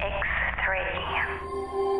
X3.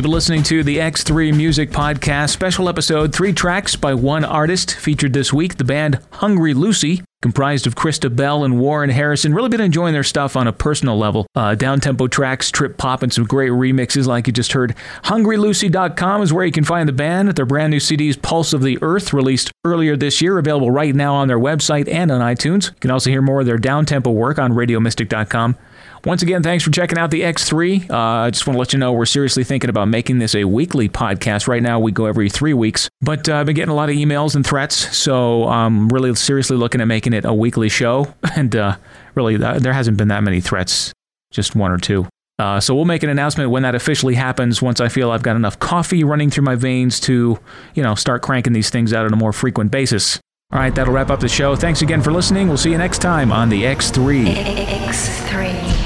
You've been listening to the X3 Music Podcast, special episode, three tracks by one artist. Featured this week, the band Hungry Lucy, comprised of Christa Belle and Warren Harrison. Really been enjoying their stuff on a personal level. Uh, down tempo tracks, trip pop, and some great remixes like you just heard. HungryLucy.com is where you can find the band. Their brand new CDs, Pulse of the Earth, released earlier this year, available right now on their website and on iTunes. You can also hear more of their down tempo work on RadioMystic.com. Once again, thanks for checking out the X3. Uh, I just want to let you know we're seriously thinking about making this a weekly podcast. Right now, we go every three weeks, but uh, I've been getting a lot of emails and threats, so I'm really seriously looking at making it a weekly show. And uh, really, there hasn't been that many threats, just one or two. Uh, so we'll make an announcement when that officially happens. Once I feel I've got enough coffee running through my veins to, you know, start cranking these things out on a more frequent basis. All right, that'll wrap up the show. Thanks again for listening. We'll see you next time on the X3. X3.